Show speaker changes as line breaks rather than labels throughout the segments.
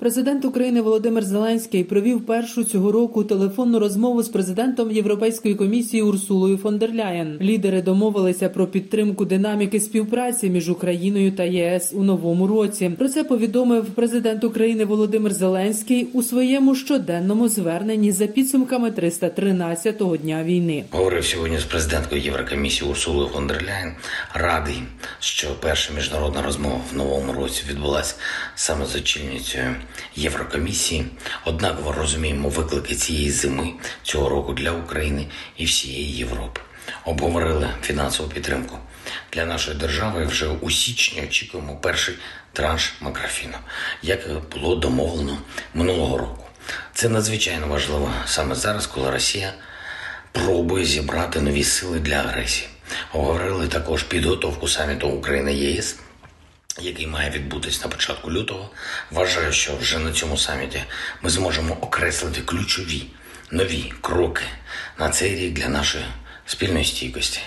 Президент України Володимир Зеленський провів першу цього року телефонну розмову з президентом Європейської комісії Урсулою фон дер Ляєн. Лідери домовилися про підтримку динаміки співпраці між Україною та ЄС у новому році. Про це повідомив президент України Володимир Зеленський у своєму щоденному зверненні за підсумками 313-го дня війни.
Говорив сьогодні з президенткою Єврокомісії Урсулою фон дер Ляєн. Радий, що перша міжнародна розмова в новому році відбулася саме з очільницею Єврокомісії. Однаково розуміємо виклики цієї зими цього року для України і всієї Європи. Обговорили фінансову підтримку для нашої держави. Вже у січні очікуємо перший транш Макрофіну, як було домовлено минулого року. Це надзвичайно важливо саме зараз, коли Росія пробує зібрати нові сили для агресії. Обговорили також підготовку саміту України ЄС який має відбутись на початку лютого, вважаю, що вже на цьому саміті ми зможемо окреслити ключові нові кроки на цей рік для нашої спільної стійкості,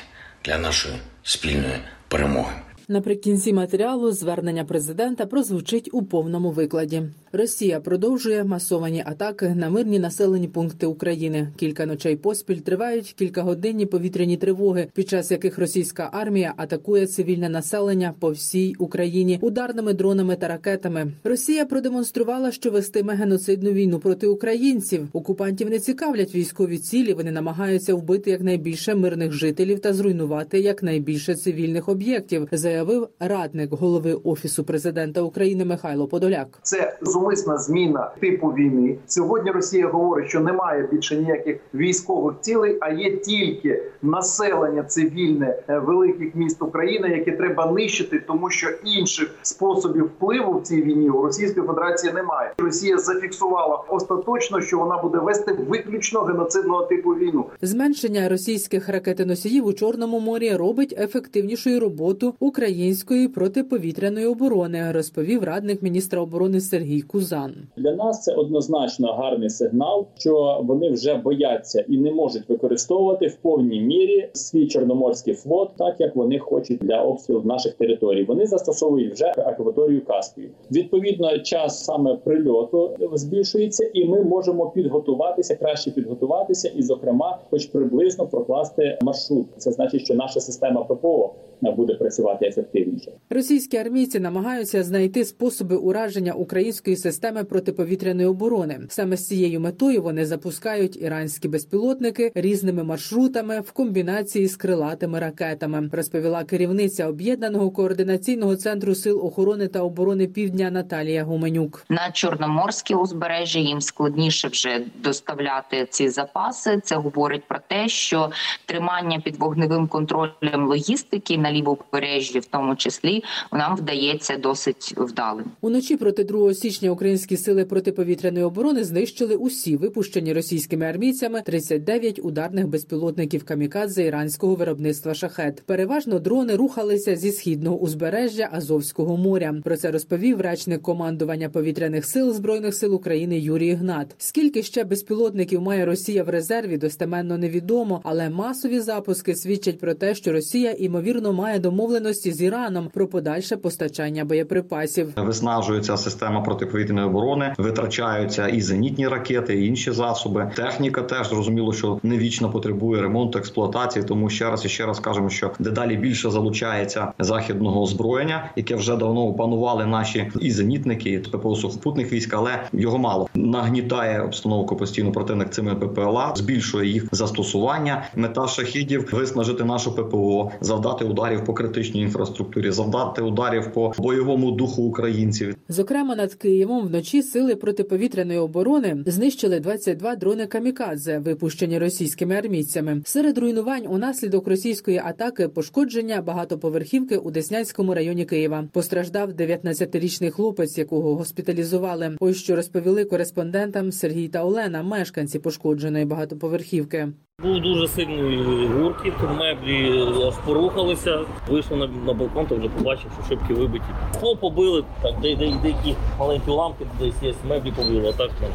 для нашої спільної перемоги.
Наприкінці матеріалу звернення президента прозвучить у повному викладі. Росія продовжує масовані атаки на мирні населені пункти України. Кілька ночей поспіль тривають кількагодинні повітряні тривоги, під час яких російська армія атакує цивільне населення по всій Україні ударними дронами та ракетами. Росія продемонструвала, що вестиме геноцидну війну проти українців. Окупантів не цікавлять військові цілі. Вони намагаються вбити якнайбільше мирних жителів та зруйнувати якнайбільше цивільних об'єктів. Заявив радник голови офісу президента України Михайло Подоляк.
Це зумисна зміна типу війни. Сьогодні Росія говорить, що немає більше ніяких військових цілей, а є тільки населення цивільне е, великих міст України, яке треба нищити, тому що інших способів впливу в цій війні у Російської Федерації немає. Росія зафіксувала остаточно, що вона буде вести виключно геноцидного типу війну.
Зменшення російських ракетоносіїв у Чорному морі робить ефективнішою роботу української протиповітряної оборони, розповів радник міністра оборони Сергій Кузан.
Для нас це однозначно гарний сигнал, що вони вже бояться і не можуть використовувати в повній мірі свій чорноморський флот, так як вони хочуть для обстрілу наших територій. Вони застосовують вже акваторію Каспію. Відповідно, час саме прильоту збільшується, і ми можемо підготуватися, краще підготуватися, і, зокрема, хоч приблизно прокласти маршрут. Це значить, що наша система ППО буде працювати ефективніше.
Російські армійці намагаються знайти способи ураження української системи протиповітряної оборони. Саме з цією метою вони запускають іранські безпілотники різними маршрутами в комбінації з крилатими ракетами. Розповіла керівниця об'єднаного координаційного центру сил охорони та оборони Півдня Наталія Гуменюк.
На чорноморське узбережжя їм складніше вже доставляти ці запаси. Це говорить про те, що тримання під вогневим контролем логістики на лівобережжі, в тому числі, нам вдається досить вдалим.
Уночі проти 2 січня українські сили протиповітряної оборони знищили усі випущені російськими армійцями 39 ударних безпілотників камікадзе іранського виробництва шахет. Переважно дрони рухалися зі східного узбережжя Азовського моря. Про це розповів речник командування повітряних сил збройних сил України Юрій Гнат. Скільки ще безпілотників має Росія в резерві, достеменно невідомо, але масові запуски свідчать про те, що Росія імовірно має домовленості з Іраном про подальше постачання боєприпасів.
Виснажується система протиповітряної оборони, витрачаються і зенітні ракети, і інші засоби. Техніка теж зрозуміло, що не вічно потребує ремонту експлуатації. Тому ще раз і ще раз кажемо, що дедалі більше залучається західного озброєння, яке вже давно опанували наші і зенітники, і ППО сухопутних військ, але його мало нагнітає обстановку постійно противник цими ППЛА, збільшує їх застосування. Мета шахідів виснажити нашу ППО, завдати ударів по критичній інфраструктурі, завдати ударів по бойовому духу українців.
Зокрема, над Києвом вночі сили протиповітряної оборони знищили 22 дрони камікадзе, випущені російськими армійцями. Серед руйнувань унаслідок російської атаки пошкодження багатоповерхівки у Деснянському районі Києва. Постраждав 19-річний хлопець, якого госпіталізували. Ось що розповіли кореспондентам Сергій та Олена, мешканці пошкодженої багатоповерхівки.
Був дуже сильний гуркіт, меблі аж порухалися. Вийшов на, на балкон, то вже побачив, що шибки вибиті. Скло побили, так, де, де, деякі маленькі ламки, десь є меблі побили, а так там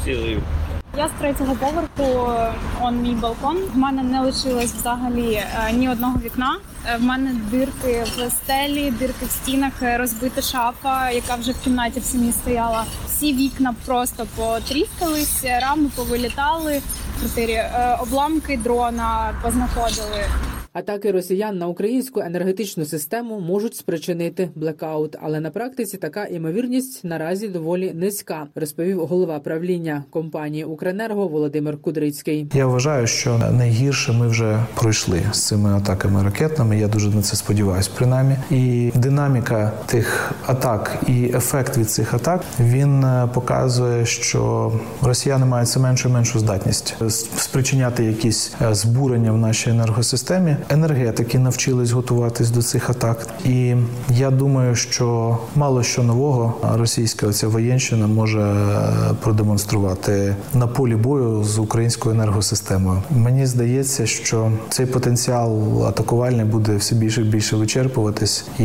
всі живі.
Я з третього поверху, он мій балкон. В мене не лишилось взагалі е, ні одного вікна. Е, В мене дирки в стелі, дирки в стінах, е, розбита шафа, яка вже в кімнаті в самій стояла. Всі вікна просто потріскались, рами повилітали квартирі, Е, обламки дрона познаходили.
Атаки росіян на українську енергетичну систему можуть спричинити блекаут, але на практиці така імовірність наразі доволі низька, розповів голова правління компанії Укренерго Володимир Кудрицький.
Я вважаю, що найгірше ми вже пройшли з цими атаками ракетними. Я дуже на це сподіваюся, принаймні. І динаміка тих атак і ефект від цих атак він е, показує, що росіяни мають все меншу і меншу здатність е, спричиняти якісь е, збурення в нашій енергосистемі. Енергетики навчились готуватись до цих атак, і я думаю, що мало що нового російська оця воєнщина може продемонструвати на полі бою з українською енергосистемою. Мені здається, що цей потенціал атакувальний буде все більше і більше вичерпуватись, і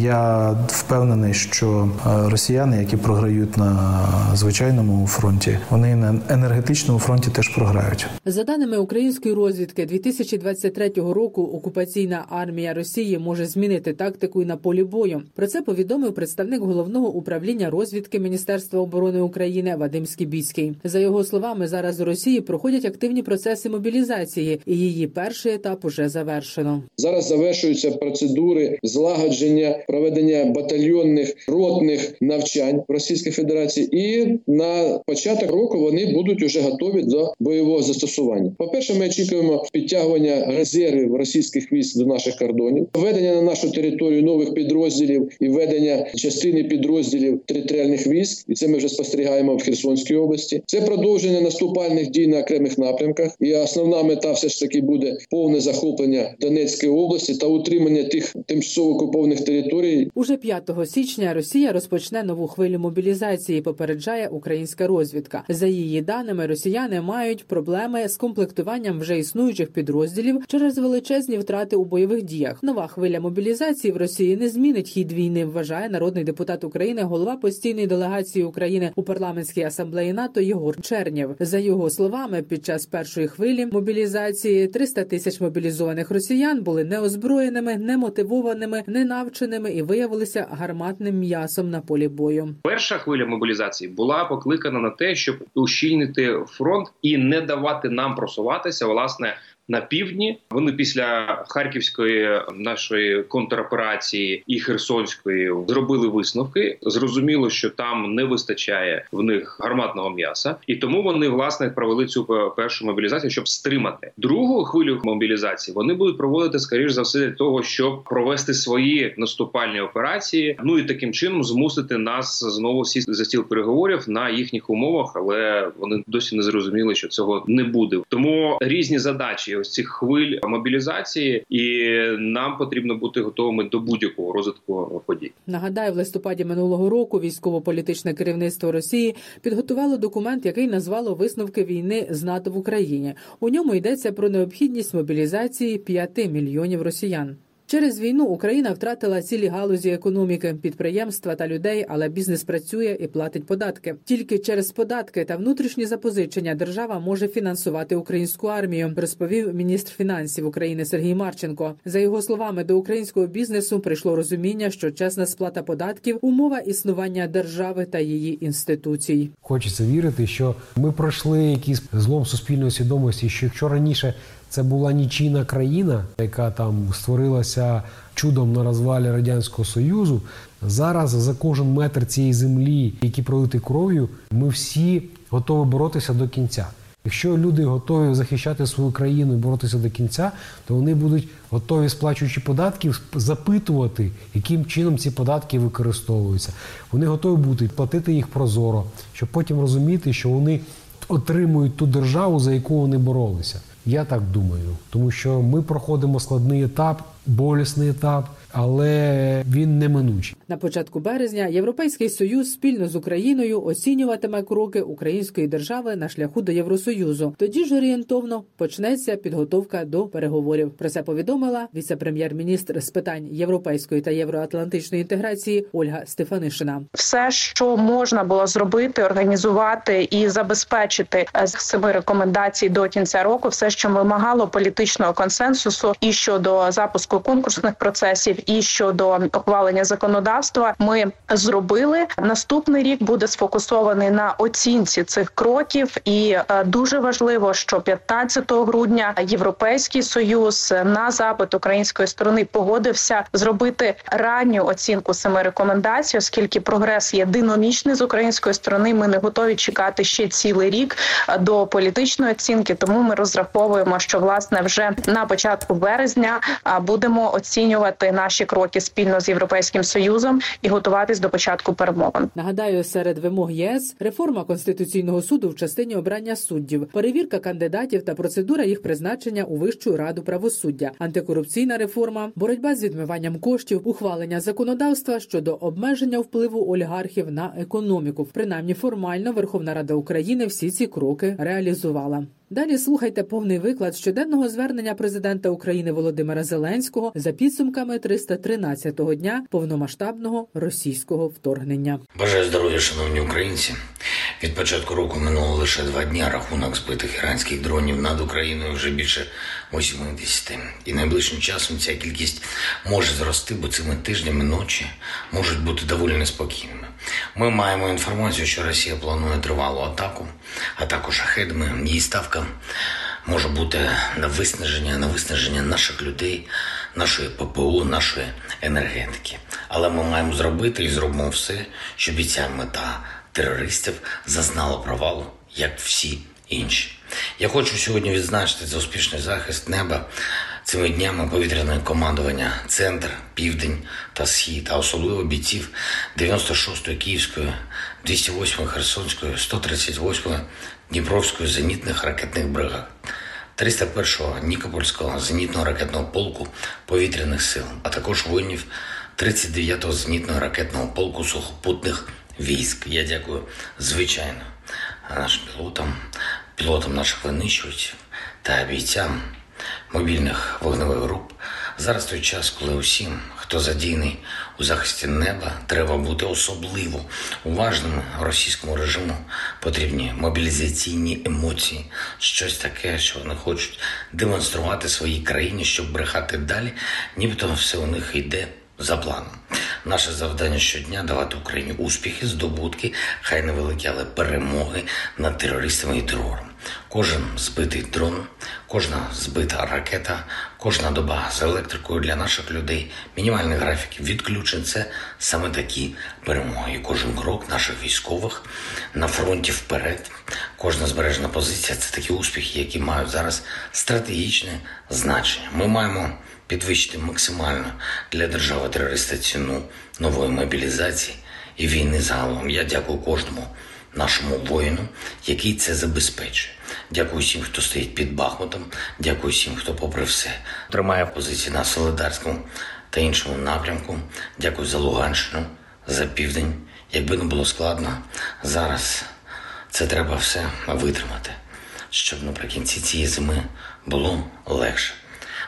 я впевнений, що е, росіяни, які програють на звичайному фронті, вони на енергетичному фронті теж програють.
За даними української розвідки, 2023 року окупаційна армія Росії може змінити тактику і на полі бою. Про це повідомив представник головного управління розвідки Міністерства оборони України Вадим Скібіцький. За його словами, зараз у Росії проходять активні процеси мобілізації, і її перший етап уже завершено.
Зараз завершуються процедури злагодження проведення батальйонних ротних навчань в Російській Федерації, і на початок року вони будуть уже готові до бойового застосування. По перше, ми очікуємо підтягування резервів російських військ до наших кордонів, введення на нашу територію нових підрозділів і введення частини підрозділів територіальних військ, і це ми вже спостерігаємо в Херсонській області. Це продовження наступальних дій на окремих напрямках. І основна мета все ж таки буде повне захоплення Донецької області та утримання тих тимчасово окупованих територій.
Уже 5 січня Росія розпочне нову хвилю мобілізації. Попереджає українська розвідка. За її даними, росіяни мають проблеми з комплектуванням вже існуючих підрозділів через величезні втрати у бойових діях. Нова хвиля мобілізації в Росії не змінить хід війни. Вважає народний депутат України, голова постійної делегації України у парламентській асамблеї НАТО Єгор Чернєв. За його словами, під час першої хвилі мобілізації 300 тисяч мобілізованих росіян були неозброєними, немотивованими, ненавченими і виявилися гарматним м'ясом на полі бою.
Перша хвиля мобілізації була покликана на те, щоб ущільнити фронт і не давати нам просуватися власне. На півдні вони після харківської нашої контроперації і Херсонської зробили висновки. Зрозуміло, що там не вистачає в них гарматного м'яса, і тому вони власне провели цю першу мобілізацію, щоб стримати другу хвилю мобілізації. Вони будуть проводити скоріш за все для того, щоб провести свої наступальні операції. Ну і таким чином змусити нас знову сісти за стіл переговорів на їхніх умовах, але вони досі не зрозуміли, що цього не буде. Тому різні задачі ось цих хвиль мобілізації, і нам потрібно бути готовими до будь-якого розвитку подій.
Нагадаю, в листопаді минулого року військово-політичне керівництво Росії підготувало документ, який назвало висновки війни з НАТО в Україні. У ньому йдеться про необхідність мобілізації 5 мільйонів росіян. Через війну Україна втратила цілі галузі економіки, підприємства та людей, але бізнес працює і платить податки. Тільки через податки та внутрішні запозичення держава може фінансувати українську армію, розповів міністр фінансів України Сергій Марченко. За його словами, до українського бізнесу прийшло розуміння, що чесна сплата податків умова існування держави та її інституцій.
Хочеться вірити, що ми пройшли якийсь злом суспільної свідомості, що якщо раніше це була нічийна країна, яка там створилася чудом на розвалі радянського союзу. Зараз за кожен метр цієї землі, який пролитий кров'ю, ми всі готові боротися до кінця. Якщо люди готові захищати свою країну і боротися до кінця, то вони будуть готові, сплачуючи податки, запитувати, яким чином ці податки використовуються. Вони готові будуть платити їх прозоро, щоб потім розуміти, що вони отримують ту державу, за яку вони боролися. Я так думаю, тому що ми проходимо складний етап, болісний етап, але він неминучий.
На початку березня Європейський союз спільно з Україною оцінюватиме кроки української держави на шляху до Євросоюзу. Тоді ж орієнтовно почнеться підготовка до переговорів. Про це повідомила віце-прем'єр-міністр з питань європейської та євроатлантичної інтеграції Ольга Стефанишина.
Все, що можна було зробити, організувати і забезпечити з семи рекомендацій до кінця року, все, що вимагало політичного консенсусу, і щодо запуску конкурсних процесів, і щодо ухвалення законодавства, ми зробили. Наступний рік буде сфокусований на оцінці цих кроків, і е, дуже важливо, що 15 грудня європейський союз на запит української сторони погодився зробити ранню оцінку семи рекомендацій, оскільки прогрес є динамічний з української сторони. Ми не готові чекати ще цілий рік е, до політичної оцінки. Тому ми розраховуємо, що власне вже на початку березня е, будемо оцінювати наші кроки спільно з європейським союзом і готуватись до початку перемовин.
Нагадаю, серед вимог ЄС реформа конституційного суду в частині обрання суддів, перевірка кандидатів та процедура їх призначення у Вищу раду правосуддя, антикорупційна реформа, боротьба з відмиванням коштів, ухвалення законодавства щодо обмеження впливу олігархів на економіку. Принаймні формально Верховна Рада України всі ці кроки реалізувала. Далі слухайте повний виклад щоденного звернення президента України Володимира Зеленського за підсумками 313-го дня повномасштабного російського вторгнення.
Бажаю здоров'я, шановні українці. Від початку року минуло лише два дні. Рахунок збитих іранських дронів над Україною вже більше 80. І найближчим часом ця кількість може зрости, бо цими тижнями ночі можуть бути доволі неспокійними. Ми маємо інформацію, що Росія планує тривалу атаку, а також шахедами. Її ставка може бути на виснаження, на виснаження наших людей, нашої ППО, нашої енергетики. Але ми маємо зробити і зробимо все, щоб і ця мета терористів зазнала провалу, як всі інші. Я хочу сьогодні відзначити за успішний захист неба цими днями повітряне командування Центр, Південь та Схід, а особливо бійців 96-ї Київської, 208-ї Херсонської, 138-ї Дніпровської зенітних ракетних бригад. 301-го Нікопольського зенітного ракетного полку повітряних сил, а також воїнів 39-го зенітного ракетного полку сухопутних військ. Я дякую, звичайно, нашим пілотам, пілотам наших винищувачів та бійцям мобільних вогневих груп. Зараз той час, коли усім, хто задійний у захисті неба, треба бути особливо уважними російському режиму. Потрібні мобілізаційні емоції, щось таке, що вони хочуть демонструвати своїй країні, щоб брехати далі, нібито все у них йде за планом. Наше завдання щодня давати Україні успіхи, здобутки, хай невеликі, але перемоги над терористами і терором. Кожен збитий дрон, кожна збита ракета, кожна доба з електрикою для наших людей, мінімальний графік відключень це саме такі перемоги. Кожен крок наших військових на фронті вперед, кожна збережена позиція це такі успіхи, які мають зараз стратегічне значення. Ми маємо підвищити максимально для держави терориста ціну нової мобілізації і війни загалом. Я дякую кожному нашому воїну, який це забезпечує. Дякую всім, хто стоїть під Бахмутом. Дякую всім, хто, попри все, тримає позиції на Солидарському та іншому напрямку. Дякую за Луганщину, за південь. Якби не було складно, зараз це треба все витримати, щоб наприкінці цієї зими було легше.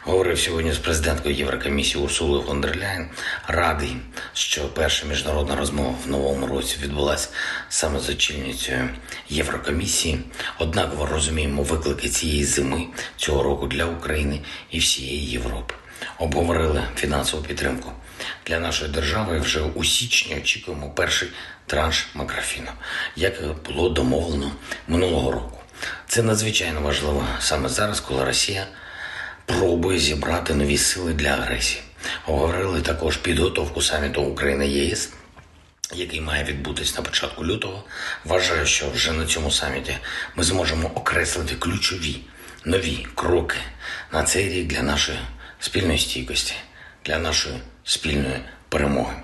Говорив сьогодні з президенткою Єврокомісії Урсулою фон дер Ляєн. Радий, що перша міжнародна розмова в новому році відбулася саме з очільницею Єврокомісії. Однаково розуміємо виклики цієї зими цього року для України і всієї Європи. Обговорили фінансову підтримку для нашої держави. Вже у січні очікуємо перший транш макрофіну, як було домовлено минулого року. Це надзвичайно важливо саме зараз, коли Росія пробує зібрати нові сили для агресії. Говорили також підготовку саміту України ЄС, який має відбутись на початку лютого. Вважаю, що вже на цьому саміті ми зможемо окреслити ключові нові кроки на цей рік для нашої спільної стійкості, для нашої спільної перемоги.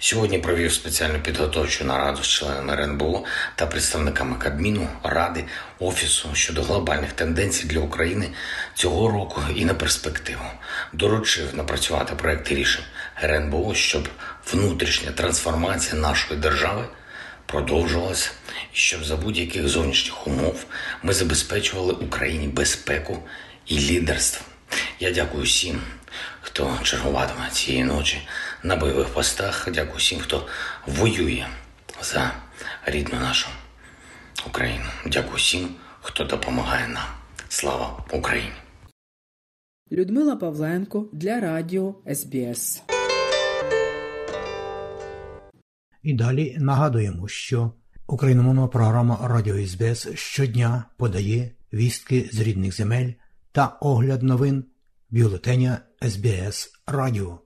Сьогодні провів спеціальну підготовчу нараду з членами РНБО та представниками Кабміну, Ради, Офісу щодо глобальних тенденцій для України цього року і на перспективу. Доручив напрацювати проекти рішень РНБО, щоб внутрішня трансформація нашої держави продовжувалася, і щоб за будь-яких зовнішніх умов ми забезпечували Україні безпеку і лідерство. Я дякую всім, хто чергуватиме цієї ночі на бойових постах. Дякую всім, хто воює за рідну нашу Україну. Дякую всім, хто допомагає нам. Слава Україні!
Людмила Павленко для Радіо СБС.
І далі нагадуємо, що україномовна програма Радіо СБС щодня подає вістки з рідних земель та огляд новин бюлетеня СБС Радіо.